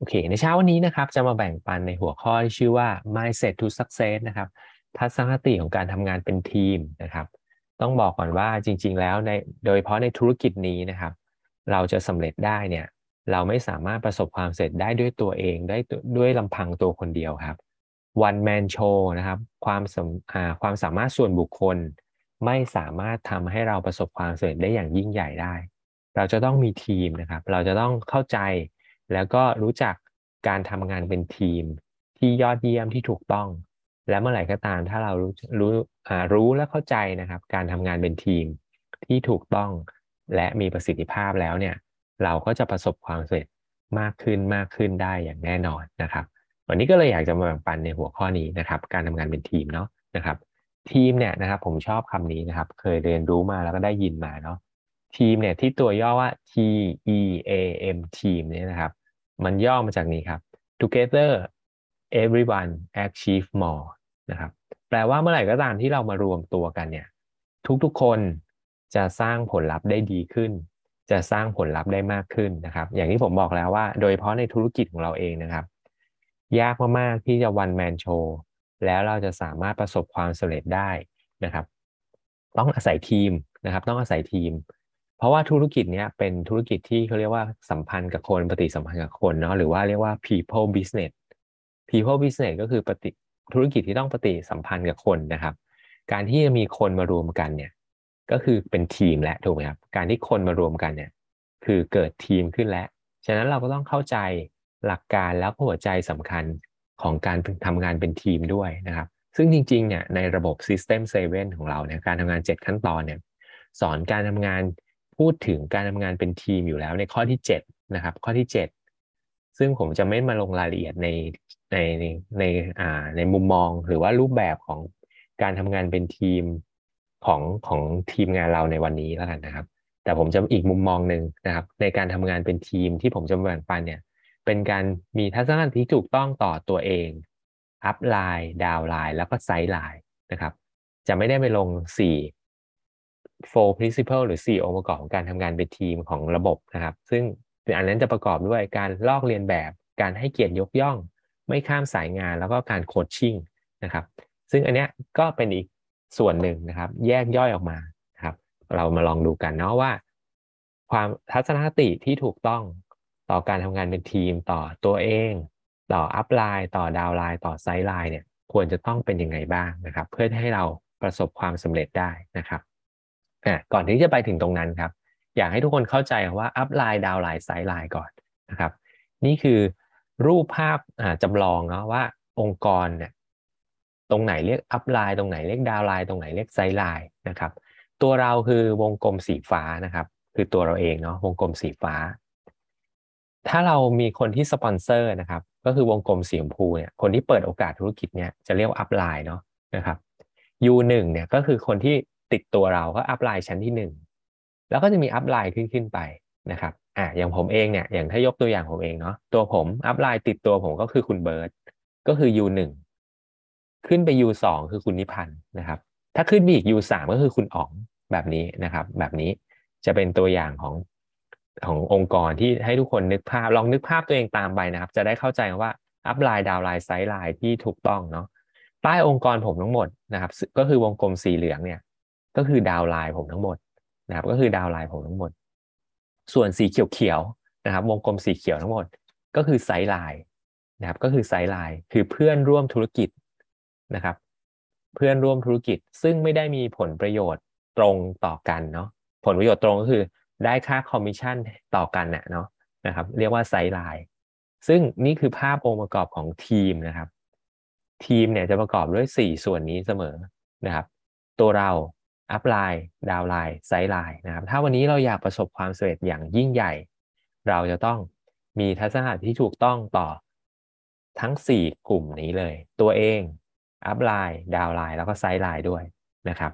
โอเค ในเช้าวันนี้นะครับ จะมาแบ่งปันในหัวข้อที่ชื่อว่า mindset to success นะครับ ทัศนคติของการทำงานเป็นทีมนะครับ ต้องบอกก่อนว่าจริง ๆ แล้วในโดยเฉพาะในธุรกิจนี้นะครับ เราจะสำเร็จได้เนี่ย เราไม่สามารถประสบความสำเร็จได้ด้วยตัวเองได้ด้วยลำพังตัวคนเดียวครับ one man show นะครับ ความสความสามารถส่วนบุคคล ไม่สามารถทำให้เราประสบความสำเร็จได้อย่างยิ่งใหญ่ได้ เราจะต้องมีทีมนะครับ เราจะต้องเข้าใจ แล้วก็รู้จักการทำงานเป็นทีมที่ยอดเยี่ยมที่ถูกต้อง และเมื่อไหร่ก็ตาม ถ้าเรารู้รู้รู้และเข้าใจนะครับ การทำงานเป็นทีมที่ถูกต้องและมีประสิทธิภาพแล้วเนี่ย เราก็จะประสบความสำเร็จมากขึ้นมากขึ้นได้อย่างแน่นอนนะครับ วันนี้ก็เลยอยากจะมาแบ่งปันในหัวข้อนี้นะครับ การทำงานเป็นทีมเนาะนะครับ ทีมเนี่ยนะครับผมชอบคำนี้นะครับ เคยเรียนรู้มาแล้วก็ได้ยินมาเนาะทีมเนี่ยที่ตัวย่อว่า T E A M ทีมเนี่ยนะครับ มันย่อมาจากนี้ครับ together everyone achieve more นะครับแปลว่าเมื่อไหร่ก็ตามที่เรามารวมตัวกันเนี่ย ทุกๆคนจะสร้างผลลัพธ์ได้ดีขึ้น จะสร้างผลลัพธ์ได้มากขึ้นนะครับ อย่างที่ผมบอกแล้วว่า โดยเฉพาะในธุรกิจของเราเองนะครับ ยากมากๆที่จะ one man show แล้วเราจะสามารถประสบความสำเร็จได้นะครับ ต้องอาศัยทีมนะครับ ต้องอาศัยทีม เพราะว่าธุรกิจเนี้ยเป็นธุรกิจที่เขาเรียกว่าสัมพันธ์กับคนปฏิสัมพันธ์กับคนเนาะหรือว่าเรียกว่า people business people business ก็คือปฏิธุรกิจที่ต้องปฏิสัมพันธ์กับคนนะครับ การที่จะมีคนมารวมกันเนี่ยก็คือเป็นทีมและถูกไหมครับการที่คนมารวมกันเนี่ยคือเกิดทีมขึ้นแล้ว ฉะนั้นเราก็ต้องเข้าใจหลักการแล้วหัวใจสำคัญของการทำงานเป็นทีมด้วยนะครับ ซึ่งจริงๆเนี่ยในระบบ System 7 ของเราเนี่ยการทำงาน 7 ขั้นตอนเนี่ยสอนการทำงาน พูดถึงการทำงานเป็นทีมอยู่แล้วในข้อที่7นะครับ ข้อที่ 7 ซึ่งผมจะไม่มาลงรายละเอียดในในในในอ่าในมุมมอง หรือว่ารูปแบบของการทำงานเป็นทีมของของทีมงานเราในวันนี้แล้วกันนะครับ แต่ผมจะอีกมุมมองหนึ่งนะครับ ในการทำงานเป็นทีมที่ผมจะแบ่งปันเนี่ยเป็นการมีทัศนคติที่ถูกต้องต่อตัวเอง upline downline แล้วก็ sideline นะครับ จะไม่ได้ไปลง 4 core principle หรือ 4 องค์ประกอบของการทำงานเป็นทีมของระบบนะครับ ซึ่งอันนั้นจะประกอบด้วยการลอกเลียนแบบ การให้เกียรติยกย่อง ไม่ข้ามสายงานแล้วก็การ coaching นะครับ ซึ่งอันนี้ก็เป็นอีกส่วนหนึ่งนะครับ แยกย่อยออกมาครับ เรามาลองดูกันเนาะว่า ความทัศนคติที่ถูกต้องต่อการทำงานเป็นทีมต่อตัวเอง ต่อ upline ต่อ downline ต่อ sideline เนี่ยควรจะต้องเป็นยังไงบ้างนะครับ เพื่อให้เราประสบความสำเร็จได้นะครับ อ่ก่อนที่จะไปถึงตรงนั้นครับ อยากให้ทุกคนเข้าใจว่า upline downline sideline ก่อนนะครับ นี่คือรูปภาพจำลองเนาะว่าองค์กรเนี่ยตรงไหนเรียก upline ตรงไหนเรียก downline ตรงไหนเรียก sideline นะครับ ตัวเราคือวงกลมสีฟ้านะครับ คือตัวเราเองเนาะวงกลมสีฟ้า ถ้าเรามีคนที่สปอนเซอร์นะครับ ก็คือวงกลมสีชมพูเนี่ยคนที่เปิดโอกาสธุรกิจเนี่ยจะเรียกว่า upline เนาะนะครับ U1 เนี่ยก็คือคนที่ ติดตัวเราก็ upline ชั้นที่ 1 แล้วก็จะมี upline ขึ้นขึ้นไปนะครับอ่าอย่างผมเองเนี่ยอย่างถ้ายกตัวอย่างผมเองเนาะตัวผม upline ติดตัวผมก็คือคุณเบิร์ตก็คือ U1 ขึ้นไป U2 คือคุณนิพันธ์นะครับ ถ้าขึ้นไปอีก U3 ก็คือคุณอ๋องแบบนี้นะครับ แบบนี้จะเป็นตัวอย่างของขององค์กรที่ให้ทุกคนนึกภาพลองนึกภาพตัวเองตามไปนะครับ จะได้เข้าใจว่า upline downline sideline ที่ถูกต้องเนาะใต้องค์กรผมทั้งหมดนะครับ ก็คือวงกลมสีเหลืองเนี่ย ก็คือ downline ผมทั้งหมดนะครับ ก็คือ downline ผมทั้งหมด ส่วนสีเขียวๆนะครับ วงกลมสีเขียวทั้งหมด ก็คือ sideline นะครับ ก็คือ sideline คือเพื่อนร่วมธุรกิจนะครับ เพื่อนร่วมธุรกิจซึ่งไม่ได้มีผลประโยชน์ตรงต่อกันเนาะผลประโยชน์ตรงก็คือได้ค่าคอมมิชชั่นต่อกันเนาะนะครับ เรียกว่า sideline ซึ่งนี่คือภาพองค์ประกอบของทีมนะครับ ทีมเนี่ยจะประกอบด้วย 4 ส่วนนี้เสมอนะครับ ตัวเรา upline downline sideline นะครับ ถ้าวันนี้เราอยากประสบความสำเร็จอย่างยิ่งใหญ่ เราจะต้องมีทัศนคติที่ถูกต้องต่อทั้ง 4 กลุ่มนี้เลย ตัวเอง upline downline แล้วก็ sideline ด้วยนะครับ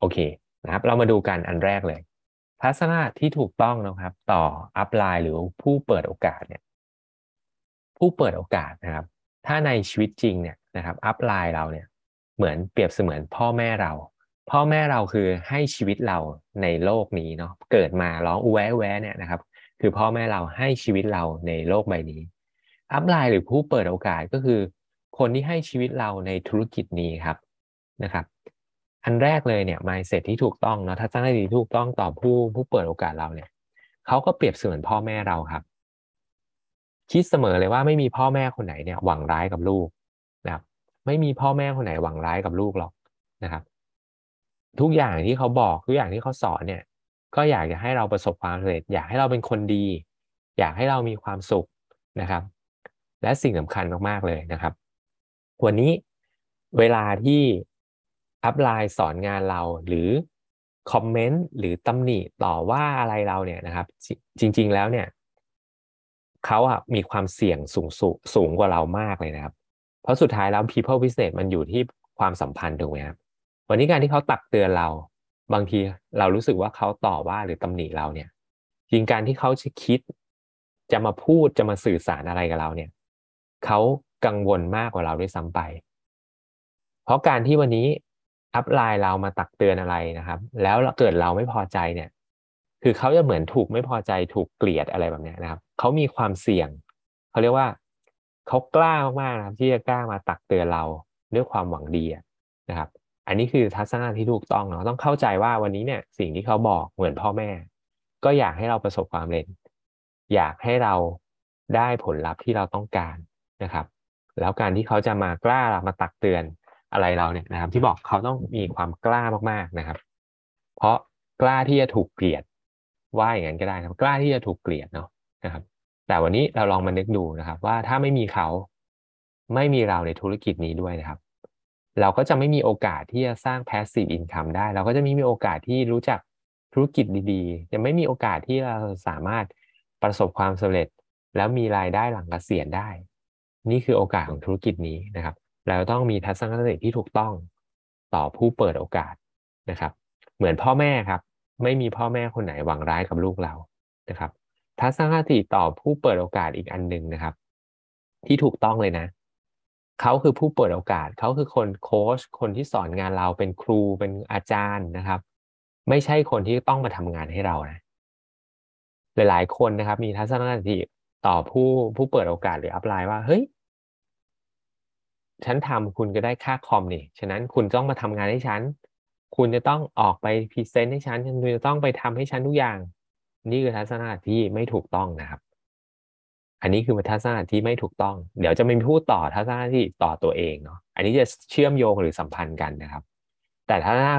โอเคนะครับ เรามาดูกันอันแรกเลย ทัศนะที่ถูกต้องนะครับ ต่อ upline หรือผู้เปิดโอกาสเนี่ยผู้เปิดโอกาสนะครับ ถ้าในชีวิตจริงเนี่ยนะครับ upline เราเนี่ยเหมือนเปรียบเสมือนพ่อแม่เรา พ่อแม่เราคือให้ชีวิตเราในโลกนี้เนาะเกิดมาร้องแวะแวะเนี่ยนะครับ คือพ่อแม่เราให้ชีวิตเราในโลกใบนี้ อัพไลน์หรือผู้เปิดโอกาสก็คือ คนที่ให้ชีวิตเราในธุรกิจนี้ครับนะครับ อันแรกเลยเนี่ย mindset ที่ถูกต้องเนาะถ้าสร้างได้ดีถูกต้องต่อผู้ผู้เปิดโอกาสเราเนี่ยเขาก็เปรียบเสมือนพ่อแม่เราครับ คิดเสมอเลยว่าไม่มีพ่อแม่คนไหนเนี่ยหวังร้ายกับลูกนะครับ ไม่มีพ่อแม่คนไหนหวังร้ายกับลูกหรอกนะครับ ทุกอย่างที่เขาบอกทุกอย่างที่เขาสอนเนี่ย ก็อยากจะให้เราประสบความสำเร็จ อยากให้เราเป็นคนดี อยากให้เรามีความสุขนะครับ และสิ่งสำคัญมากๆเลยนะครับ วันนี้เวลาที่อัพไลน์สอนงานเราหรือคอมเมนต์หรือตำหนิต่อว่าอะไรเราเนี่ยนะครับ จริง ๆแล้วเนี่ยเขาอะมีความเสี่ยงสูงสูงสูงกว่าเรามากเลยนะครับ เพราะสุดท้ายแล้ว people business มันอยู่ที่ความสัมพันธ์ถูกไหมครับ วันนี้การที่เขาตักเตือนเรา บางทีเรารู้สึกว่าเขาต่อว่าหรือตำหนิเราเนี่ย จริงการที่เขาจะคิด จะมาพูดจะมาสื่อสารอะไรกับเราเนี่ยเขากังวลมากกว่าเราด้วยซ้ำไป เพราะการที่วันนี้อัพไลน์เรามาตักเตือนอะไรนะครับ แล้วเกิดเราไม่พอใจเนี่ย คือเขาจะเหมือนถูกไม่พอใจถูกเกลียดอะไรแบบนี้นะครับเขามีความเสี่ยงเขาเรียกว่าเขากล้ามากๆนะครับที่จะกล้ามาตักเตือนเราด้วยความหวังดีนะครับ อันนี้คือทัศนะที่ถูกต้องเนาะต้องเข้าใจว่าวันนี้เนี่ย สิ่งที่เขาบอกเหมือนพ่อแม่ ก็อยากให้เราประสบความสำเร็จ อยากให้เราได้ผลลัพธ์ที่เราต้องการนะครับ แล้วการที่เขาจะมากล้ามาตักเตือนอะไรเราเนี่ยนะครับ ที่บอกเขาต้องมีความกล้ามากๆนะครับ เพราะกล้าที่จะถูกเกลียดว่าอย่างนั้นก็ได้ครับกล้าที่จะถูกเกลียดเนาะนะครับ แต่วันนี้เราลองมานึกดูนะครับ ว่าถ้าไม่มีเขาไม่มีเราในธุรกิจนี้ด้วยนะครับ เราก็จะไม่มีโอกาสที่จะสร้าง passive income ได้ เราก็จะไม่มีโอกาสที่รู้จักธุรกิจดีๆ จะไม่มีโอกาสที่เราสามารถประสบความสำเร็จ แล้วมีรายได้หลังเกษียณได้ นี่คือโอกาสของธุรกิจนี้นะครับ เราต้องมีทัศนคติที่ถูกต้องต่อผู้เปิดโอกาสนะครับ เหมือนพ่อแม่ครับ ไม่มีพ่อแม่คนไหนหวังร้ายกับลูกเรานะครับทัศนคติต่อผู้เปิดโอกาสอีกอันหนึ่งนะครับ ที่ถูกต้องเลยนะ เขาคือผู้เปิดโอกาสเขาคือคนโค้ชคนที่สอนงานเราเป็นครูเป็นอาจารย์นะครับ ไม่ใช่คนที่ต้องมาทำงานให้เรานะหลาย ๆ คนนะครับ มีทัศนคติต่อผู้ผู้เปิดโอกาสหรืออัพไลน์ว่าเฮ้ยฉันทำคุณก็ได้ค่าคอมนี่ ฉะนั้นคุณต้องมาทำงานให้ฉัน คุณจะต้องออกไปพรีเซนต์ให้ฉัน คุณจะต้องไปทำให้ฉันทุกอย่าง นี่คือทัศนะที่ไม่ถูกต้องนะครับ อันนี้คือทัศนะที่ไม่ถูกต้อง เดี๋ยวจะไม่พูดต่อทัศนะที่ต่อตัวเองเนาะอันนี้จะเชื่อมโยงหรือสัมพันธ์กันนะครับ แต่ทัศน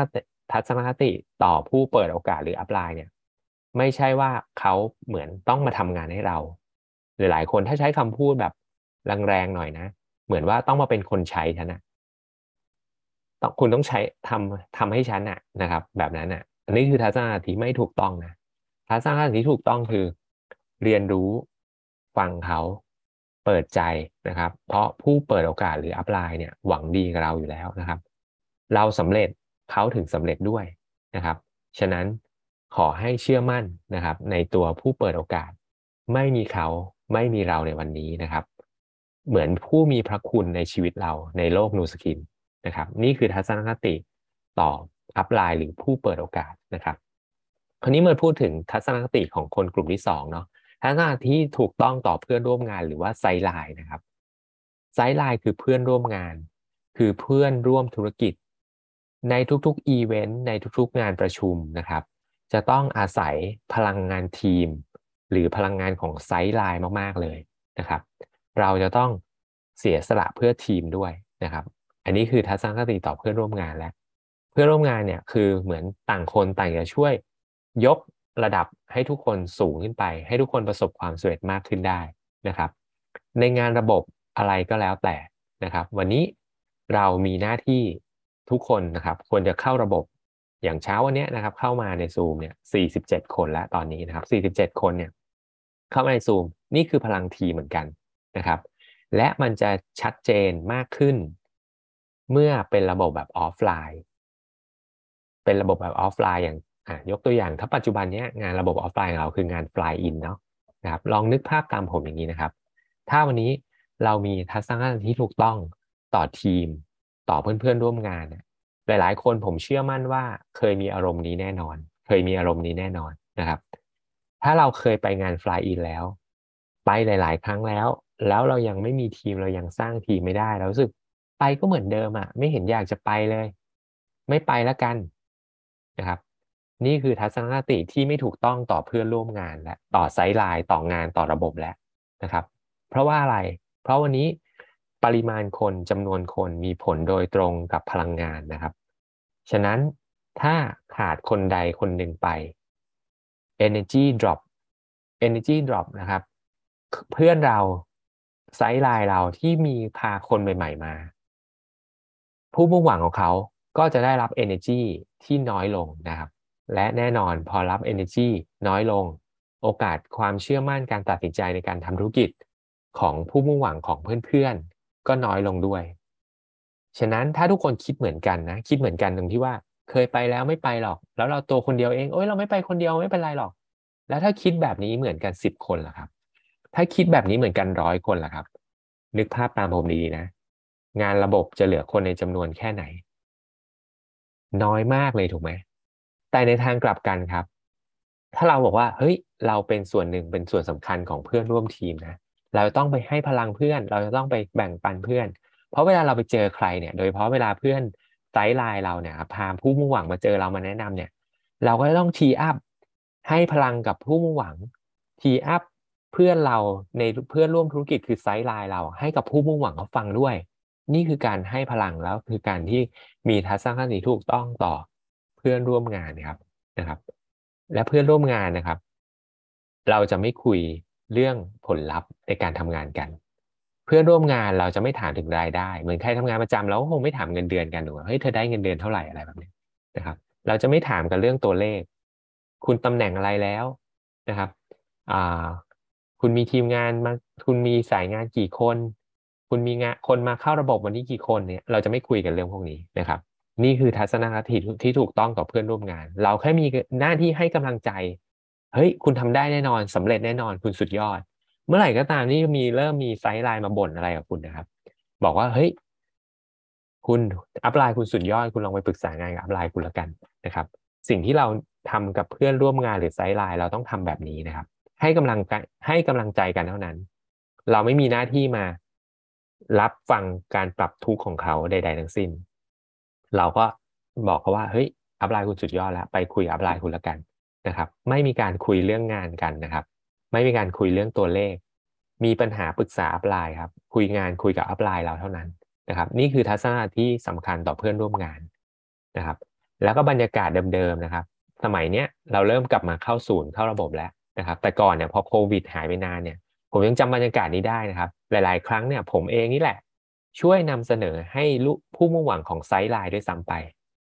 ทัศนคติต่อผู้เปิดโอกาสหรืออัพไลน์เนี่ยไม่ใช่ว่าเขาเหมือนต้องมาทำงานให้เรา หรือหลายคนถ้าใช้คำพูดแบบแรงๆหน่อยนะ เหมือนว่าต้องมาเป็นคนใช้ฉันนะต้องคุณต้องใช้ทำทำให้ฉันน่ะนะครับ แบบนั้นน่ะอันนี้คือทัศนคติไม่ถูกต้องนะทัศนคติที่ถูกต้องคือ เรียนรู้ ฟังเขาเปิดใจนะครับ เพราะผู้เปิดโอกาสหรืออัพไลน์เนี่ยหวังดีกับเราอยู่แล้วนะครับ เราสำเร็จเขาถึงสำเร็จด้วยนะครับ ฉะนั้นขอให้เชื่อมั่นนะครับ ในตัวผู้เปิดโอกาส ไม่มีเขาไม่มีเราในวันนี้นะครับ เหมือนผู้มีพระคุณในชีวิตเราในโลก Nu Skin นะครับ นี่คือทัศนคติต่อ upline หรือผู้เปิดโอกาสนะครับ คราวนี้เมื่อพูดถึงทัศนคติของคนกลุ่มที่สองเนาะ ทัศนคติที่ถูกต้องต่อเพื่อนร่วมงานหรือว่า sideline นะครับ sideline คือเพื่อนร่วมงาน คือเพื่อนร่วมธุรกิจ ในทุกๆอีเวนต์ในทุกๆงานประชุมนะครับ จะต้องอาศัยพลังงานทีม หรือพลังงานของไซไลน์มากๆเลยนะครับ เราจะต้องเสียสละเพื่อทีมด้วยนะครับ อันนี้คือทัศนคติต่อเพื่อนร่วมงานแล้ว เพื่อนร่วมงานเนี่ยคือเหมือนต่างคนต่างจะช่วยยก ระดับให้ทุกคนสูงขึ้นไป ให้ทุกคนประสบความสำเร็จมากขึ้นได้นะครับ ในงานระบบอะไรก็แล้วแต่นะครับ วันนี้เรามีหน้าที่ทุกคนนะครับควรจะเข้าระบบอย่างเช้าวันนี้นะครับ เข้ามาในซูมเนี่ย 47 คนแล้วตอนนี้นะครับ 47 คนเนี่ยเข้ามาในซูมนี่คือพลังทีมเหมือนกันนะครับ และมันจะชัดเจนมากขึ้น เมื่อเป็นระบบแบบออฟไลน์ เป็นระบบแบบออฟไลน์อย่าง ยกตัวอย่างถ้าปัจจุบันนี้งานระบบออฟไลน์ของเราคืองาน fly in เนาะนะครับลองนึกภาพตามผมอย่างนี้นะครับ ถ้าวันนี้เรามีทัศนคติที่ถูกต้องต่อทีม ต่อเพื่อนๆร่วมงาน หลายๆ คนผมเชื่อมั่นว่าเคยมีอารมณ์นี้แน่นอน เคยมีอารมณ์นี้แน่นอนนะครับ ถ้าเราเคยไปงาน fly in แล้ว ไปหลาย ๆ ครั้งแล้ว แล้วเรายังไม่มีทีมเรายังสร้างทีมไม่ได้เราสึกไปก็เหมือนเดิมอะไม่เห็นอยากจะไปเลย ไม่ไปแล้วกันนะครับ นี่คือทัศนคติที่ไม่ถูกต้องต่อเพื่อนร่วมงานและต่อไซด์ไลน์ต่องานต่อระบบแล้วนะครับ เพราะว่าอะไร เพราะวันนี้ปริมาณคนจำนวนคนมีผลโดยตรงกับพลังงานนะครับ ฉะนั้นถ้าขาดคนใดคนหนึ่งไป energy drop energy drop นะครับ เพื่อนเราไซด์ไลน์เราที่มีพาคนใหม่ ๆ มา ผู้มุ่งหวังของเขาก็จะได้รับ energy ที่น้อยลงนะครับ และแน่นอนพอรับ energy น้อยลง โอกาสความเชื่อมั่นการตัดสินใจในการทำธุรกิจ ของผู้มุ่งหวังของเพื่อนๆ ก็น้อยลงด้วย ฉะนั้นถ้าทุกคนคิดเหมือนกันนะ คิดเหมือนกันตรงที่ว่าเคยไปแล้วไม่ไปหรอก แล้วเราตัวคนเดียวเองโอ้ยเราไม่ไปคนเดียวไม่เป็นไรหรอก แล้วถ้าคิดแบบนี้เหมือนกันสิบคนล่ะครับ ถ้าคิดแบบนี้เหมือนกันร้อยคนล่ะครับ นึกภาพตามผมดีๆนะ งานระบบจะเหลือคนในจำนวนแค่ไหน น้อยมากเลยถูกไหม แต่ในทางกลับกันครับ ถ้าเราบอกว่าเฮ้ยเราเป็นส่วนหนึ่งเป็นส่วนสำคัญของเพื่อนร่วมทีมนะเราต้องไปให้พลังเพื่อน เราจะต้องไปแบ่งปันเพื่อน เพราะเวลาเราไปเจอใครเนี่ย โดยเฉพาะเวลาเพื่อนไซไลน์เราเนี่ยพาผู้มุ่งหวังมาเจอเรามาแนะนำเนี่ย เราก็ต้องทีอัพให้พลังกับผู้มุ่งหวังทีอัพเพื่อนเราในเพื่อนร่วมธุรกิจคือไซไลน์เราให้กับผู้มุ่งหวังเขาฟังด้วย นี่คือการให้พลังแล้วคือการที่มีทัศนคติถูกต้องต่อ พื่อนร่วมงานนะครับนะครับ และเพื่อนร่วมงานนะครับ เราจะไม่คุยเรื่องผลลัพธ์ในการทำงานกัน เพื่อนร่วมงานเราจะไม่ถามถึงรายได้ เหมือนใครทำงานประจำเราก็คงไม่ถามเงินเดือนกันหรอกเฮ้ยเธอได้เงินเดือนเท่าไหร่อะไรแบบนี้นะครับ เราจะไม่ถามกันเรื่องตัวเลข คุณตำแหน่งอะไรแล้วนะครับอ่าคุณมีทีมงานมาคุณมีสายงานกี่คน คุณมีงานคนมาเข้าระบบวันนี้กี่คนเนี่ย เราจะไม่คุยกันเรื่องพวกนี้นะครับ นี่คือทัศนคติที่ถูกต้องต่อเพื่อนร่วมงาน เราแค่มีหน้าที่ให้กำลังใจ เฮ้ย คุณทำได้แน่นอนสำเร็จแน่นอนคุณสุดยอด เมื่อไหร่ก็ตามที่มีเริ่มมีไซด์ไลน์มาบ่นอะไรกับคุณนะครับ บอกว่าเฮ้ยคุณ upline คุณสุดยอด คุณลองไปปรึกษางานกับ upline คุณละกันนะครับ สิ่งที่เราทำกับเพื่อนร่วมงานหรือ sideline เราต้องทำแบบนี้นะครับ ให้กำลังให้กำลังใจกันเท่านั้น เราไม่มีหน้าที่มารับฟังการปรับทุกข์ของเขาใด ๆ ทั้งสิ้น เราก็บอกเขาว่าเฮ้ย upline คุณสุดยอดแล้วไปคุย upline คุณละกันนะครับ ไม่มีการคุยเรื่องงานกันนะครับ ไม่มีการคุยเรื่องตัวเลข มีปัญหาปรึกษา upline ครับคุยงานคุยกับ upline เราเท่านั้นนะครับ นี่คือทัศนคติที่สำคัญต่อเพื่อนร่วมงานนะครับ แล้วก็บรรยากาศเดิมๆนะครับ สมัยเนี้ยเราเริ่มกลับมาเข้าศูนย์เข้าระบบแล้วนะครับ แต่ก่อนเนี่ยพอโควิดหายไปนานเนี่ยผมยังจำบรรยากาศนี้ได้นะครับ หลาย ๆ ครั้งเนี่ยผมเองนี่แหละ ช่วยนำเสนอให้ผู้มุ่งหวังของ sideline ด้วยซ้ำไป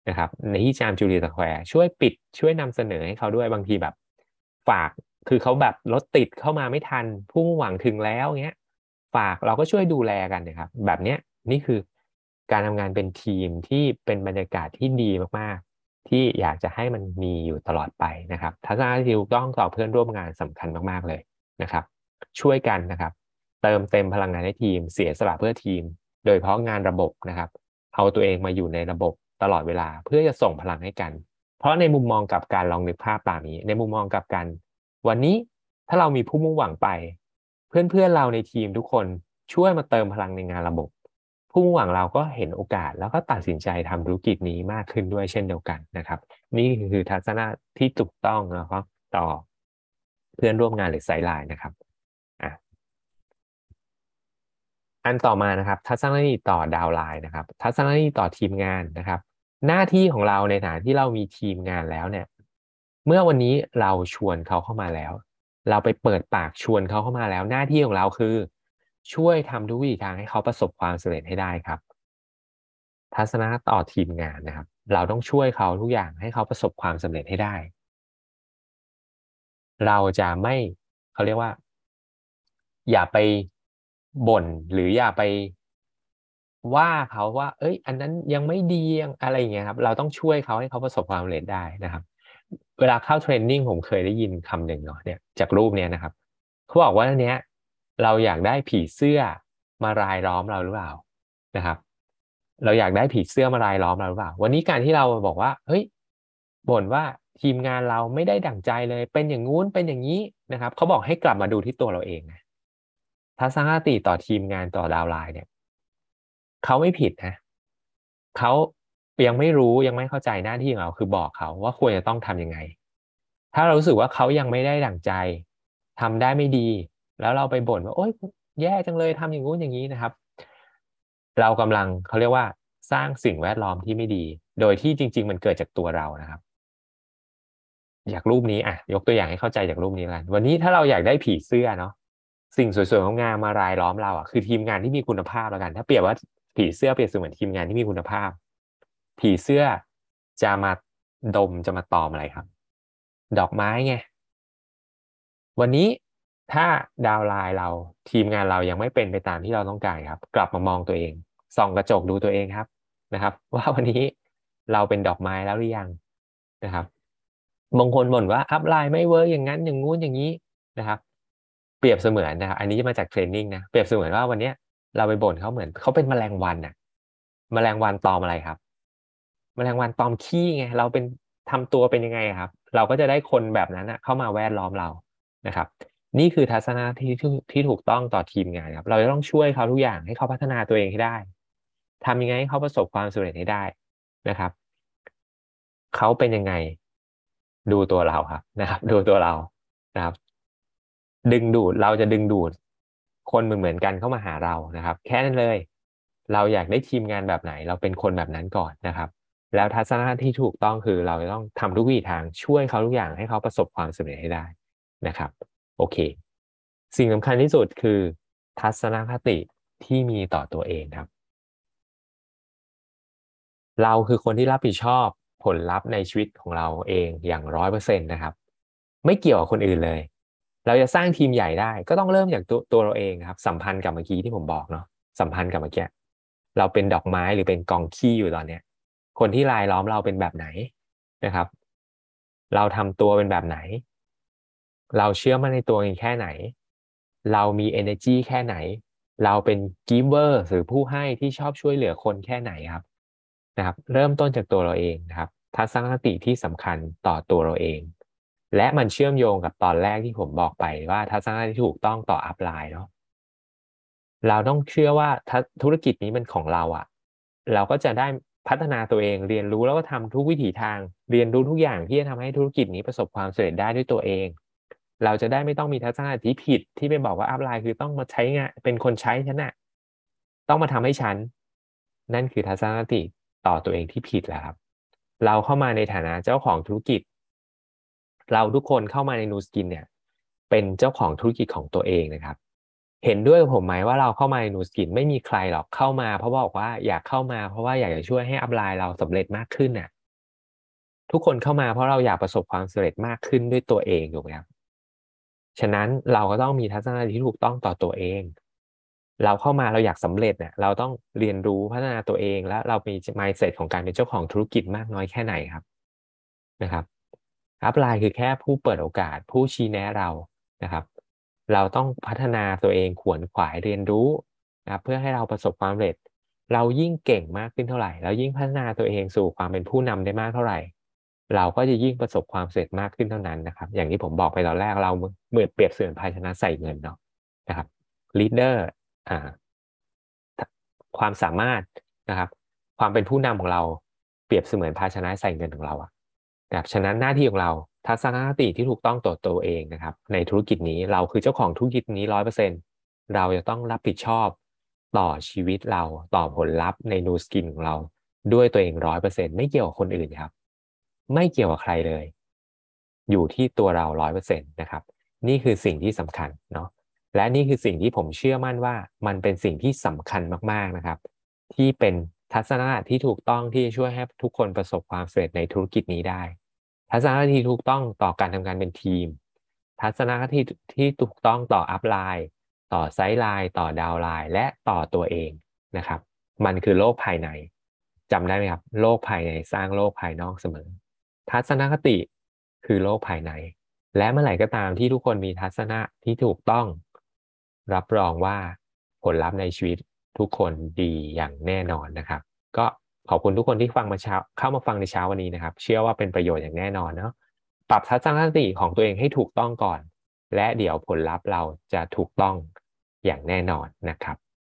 นะครับในที่จามจูเลียสแควร์ช่วยปิดช่วยนำเสนอให้เขาด้วยบางทีแบบ ฝากคือเขาแบบรถติดเข้ามาไม่ทัน ผู้มุ่งหวังถึงแล้วเงี้ยฝากเราก็ช่วยดูแลกันนะครับ แบบเนี้ยนี่คือการทำงานเป็นทีมที่เป็นบรรยากาศที่ดีมากๆ ที่อยากจะให้มันมีอยู่ตลอดไปนะครับทัศนคติถูกต้องต่อเพื่อนร่วมงานสำคัญมากๆเลยนะครับ ช่วยกันนะครับ เติมเต็มพลังงานให้ทีม เสียสละเพื่อทีม โดยเฉพาะงานระบบนะครับ เอาตัวเองมาอยู่ในระบบตลอดเวลาเพื่อจะส่งพลังให้กัน เพราะในมุมมองกับการลองนึกภาพตามนี้ ในมุมมองกับกัน วันนี้ถ้าเรามีผู้มุ่งหวังไป เพื่อนๆเราในทีมทุกคนช่วยมาเติมพลังในงานระบบ ผู้มุ่งหวังเราก็เห็นโอกาสแล้วก็ตัดสินใจทำธุรกิจนี้มากขึ้นด้วยเช่นเดียวกันนะครับ นี่คือทัศนะที่ถูกต้องนะครับต่อเพื่อนร่วมงานหรือไซไลน์นะครับ อันต่อมานะครับทัศนคติต่อดาวไลน์นะครับ ทัศนคติต่อทีมงานนะครับ หน้าที่ของเราในฐานที่เรามีทีมงานแล้วเนี่ย เมื่อวันนี้เราชวนเขาเข้ามาแล้ว เราไปเปิดปากชวนเขาเข้ามาแล้ว หน้าที่ของเราคือ ช่วยทำทุกวิถีทางให้เขาประสบความสำเร็จให้ได้ครับ ทัศนะต่อทีมงานนะครับ เราต้องช่วยเขาทุกอย่างให้เขาประสบความสำเร็จให้ได้ เราจะไม่เขาเรียกว่า อย่าไป บ่นหรืออย่าไปว่าเขาว่า เอ้ย อันนั้นยังไม่ดียังอะไรอย่างเงี้ยครับ เราต้องช่วยเขาให้เขาประสบความสำเร็จได้นะครับ เวลาเข้าเทรนนิ่งผมเคยได้ยินคำหนึ่งเนาะเนี่ยจากรูปเนี้ยนะครับเขาบอกว่าเนี้ย เราอยากได้ผีเสื้อมารายล้อมเราหรือเปล่านะครับ เราอยากได้ผีเสื้อมารายล้อมเราหรือเปล่า วันนี้การที่เราบอกว่า เฮ้ยบ่นว่าทีมงานเราไม่ได้ดั่งใจเลย เป็นอย่างงู้นเป็นอย่างนี้นะครับเขาบอกให้กลับมาดูที่ตัวเราเองนะ ทัศนคติต่อทีมงานต่อดาวไลน์เนี่ยเขาไม่ผิดนะเขายังไม่รู้ยังไม่เข้าใจหน้าที่ของเราคือบอกเขาว่าควรจะต้องทำยังไง ถ้าเรารู้สึกว่าเขายังไม่ได้ดั่งใจทำได้ไม่ดี แล้วเราไปบ่นว่าโอ๊ยแย่จังเลยทำอย่างงู้นอย่างนี้นะครับ เรากำลังเขาเรียกว่าสร้างสิ่งแวดล้อมที่ไม่ดี โดยที่จริง ๆ มันเกิดจากตัวเรานะครับ อยากรูปนี้อะ ยกตัวอย่างให้เข้าใจจากรูปนี้กันวันนี้ถ้าเราอยากได้ผีเสื้อเนาะ สิ่งสวยๆงามมารายล้อมเราอะคือทีมงานที่มีคุณภาพแล้วกัน ถ้าเปรียบว่าผีเสื้อเปรียบเสมือนทีมงานที่มีคุณภาพ ผีเสื้อจะมาดมจะมาตอมอะไรครับ ดอกไม้ไงวันนี้ถ้าดาวไลน์เราทีมงานเรายังไม่เป็นไปตามที่เราต้องการครับ กลับมามองตัวเองส่องกระจกดูตัวเองครับนะครับ ว่าวันนี้เราเป็นดอกไม้แล้วหรือยังนะครับบางคนบ่นว่า upline ไม่ work อย่างนั้นอย่างงู้นอย่างนี้นะครับ เปรียบเสมือนนะครับอันนี้จะมาจาก training นะเปรียบเสมือนว่าวันนี้เราไปบ่นเขาเหมือนเขาเป็นแมลงวันน่ะแมลงวันตอมอะไรครับ แมลงวันตอมขี้ไงเราเป็นทำตัวเป็นยังไงครับ เราก็จะได้คนแบบนั้นนะเข้ามาแวดล้อมเรานะครับ นี่คือทัศนคติที่ที่ถูกต้องต่อทีมงานครับ เราจะต้องช่วยเขาทุกอย่างให้เขาพัฒนาตัวเองให้ได้ทำยังไงให้เขาประสบความสำเร็จให้ได้นะครับเขาเป็นยังไง ดูตัวเราครับนะครับ ดูตัวเรานะครับ ดึงดูดเราจะดึงดูด คนเหมือนเหมือนกันเข้ามาหาเรานะครับ แค่นั้นเลย เราอยากได้ทีมงานแบบไหน เราเป็นคนแบบนั้นก่อนนะครับ แล้วทัศนคติที่ถูกต้องคือเราจะต้องทำทุกวิถีทางช่วยเขาทุกอย่างให้เขาประสบความสำเร็จให้ได้นะครับ โอเค สิ่งสำคัญที่สุดคือ ทัศนคติที่มีต่อตัวเองครับ เราคือคนที่รับผิดชอบผลลัพธ์ในชีวิตของเราเองอย่างร้อยเปอร์เซ็นต์นะครับ ไม่เกี่ยวกับคนอื่นเลย เราจะสร้างทีมใหญ่ได้ ก็ต้องเริ่มจากตัวตัวเราเองครับ สัมพันธ์กับเมื่อกี้ที่ผมบอกเนาะสัมพันธ์กับเมื่อกี้เราเป็นดอกไม้หรือเป็นกองขี้อยู่ตอนเนี้ย คนที่รายล้อมเราเป็นแบบไหนนะครับ เราทำตัวเป็นแบบไหน เราเชื่อมั่นในตัวเองแค่ไหน เรามี energy แค่ไหน เราเป็น giver หรือผู้ให้ที่ชอบช่วยเหลือคนแค่ไหนครับนะครับ เริ่มต้นจากตัวเราเองนะครับทัศนคติที่สำคัญต่อตัวเราเอง และมันเชื่อมโยงกับตอนแรกที่ผมบอกไปว่าทัศนคติที่ถูกต้องต่ออัพไลน์เนาะเราต้องเชื่อว่าธุรกิจนี้มันของเราอะ่ะ เราก็จะได้พัฒนาตัวเองเรียนรู้แล้วก็ทำทุกวิถีทาง เรียนรู้ทุกอย่างที่จะทำให้ธุรกิจนี้ประสบความสำเร็จได้ด้วยตัวเอง เราจะได้ไม่ต้องมีทัศนคติผิดที่ไปบอกว่า upline คือต้องมาใช้งานเป็นคนใช้ฉันน่ะต้องมาทำให้ฉัน นั่นคือทัศนคติต่อตัวเองที่ผิดแล้วครับ เราเข้ามาในฐานะเจ้าของธุรกิจ เราทุกคนเข้ามาใน Nu Skin เนี่ย เป็นเจ้าของธุรกิจของตัวเองนะครับ เห็นด้วยผมไหมว่าเราเข้ามาใน Nu Skin ไม่มีใครหรอกเข้ามา เพราะบอกว่าอยากเข้ามาเพราะว่าอยากจะช่วยให้ upline เราสำเร็จมากขึ้นน่ะ ทุกคนเข้ามาเพราะเราอยากประสบความสำเร็จมากขึ้นด้วยตัวเองถูกไหมครับฉะนั้นเราก็ต้องมีทัศนคติที่ถูกต้องต่อตัวเอง เราเข้ามาเราอยากสำเร็จเนี่ยเราต้องเรียนรู้พัฒนาตัวเอง และเรามี mindset ของการเป็นเจ้าของธุรกิจมากน้อยแค่ไหนครับนะครับ อัพไลน์คือแค่ผู้เปิดโอกาส ผู้ชี้แนะเรานะครับ เราต้องพัฒนาตัวเองขวนขวายเรียนรู้นะครับเพื่อให้เราประสบความสำเร็จ เรายิ่งเก่งมากขึ้นเท่าไหร่ เรายิ่งพัฒนาตัวเองสู่ความเป็นผู้นำได้มากเท่าไหร่ เราก็จะยิ่งประสบความสำเร็จมากขึ้นเท่านั้นนะครับ อย่างที่ผมบอกไปตอนแรกเราเหมือนเปรียบเสมือนภาชนะใส่เงินเนาะนะครับลีดเดอร์ความสามารถนะครับ ความเป็นผู้นำของเราเปรียบเสมือนภาชนะใส่เงินของเราอะ นะครับฉะนั้นหน้าที่ของเราทัศนคติที่ถูกต้องต่อตัวเองนะครับ ในธุรกิจนี้เราคือเจ้าของธุรกิจนี้ร้อยเปอร์เซ็นเราจะต้องรับผิดชอบต่อชีวิตเราต่อผลลัพธ์ในนูสกินของเราด้วยตัวเองร้อยเปอร์เซ็นไม่เกี่ยวกับคนอื่นครับ ไม่เกี่ยวกับใครเลย อยู่ที่ตัวเราร้อยเปอร์เซ็นตนะครับ นี่คือสิ่งที่สำคัญเนาะและนี่คือสิ่งที่ผมเชื่อมั่นว่ามันเป็นสิ่งที่สำคัญมากๆนะครับ ที่เป็น ทัศนะที่ถูกต้องที่จะช่วยให้ทุกคนประสบความสำเร็จในธุรกิจนี้ได้ ทัศนคติถูกต้องต่อการทำงานเป็นทีม ทัศนคติที่ถูกต้องต่อ upline ต่อ sideline ต่อ downline และต่อตัวเองนะครับ มันคือโลกภายในจำได้ไหมครับ โลกภายในสร้างโลกภายนอกเสมอ ทัศนคติคือโลกภายใน และเมื่อไหร่ก็ตามที่ทุกคนมีทัศนะที่ถูกต้อง รับรองว่าผลลัพธ์ในชีวิต ทุกคนดีอย่างแน่นอนนะครับ ก็ขอบคุณทุกคนที่ฟังมาเช้าเข้ามาฟังในเช้าวันนี้นะครับ เชื่อว่าเป็นประโยชน์อย่างแน่นอนเนาะปรับทัศนคติของตัวเองให้ถูกต้องก่อน และเดี๋ยวผลลัพธ์เราจะถูกต้องอย่างแน่นอนนะครับ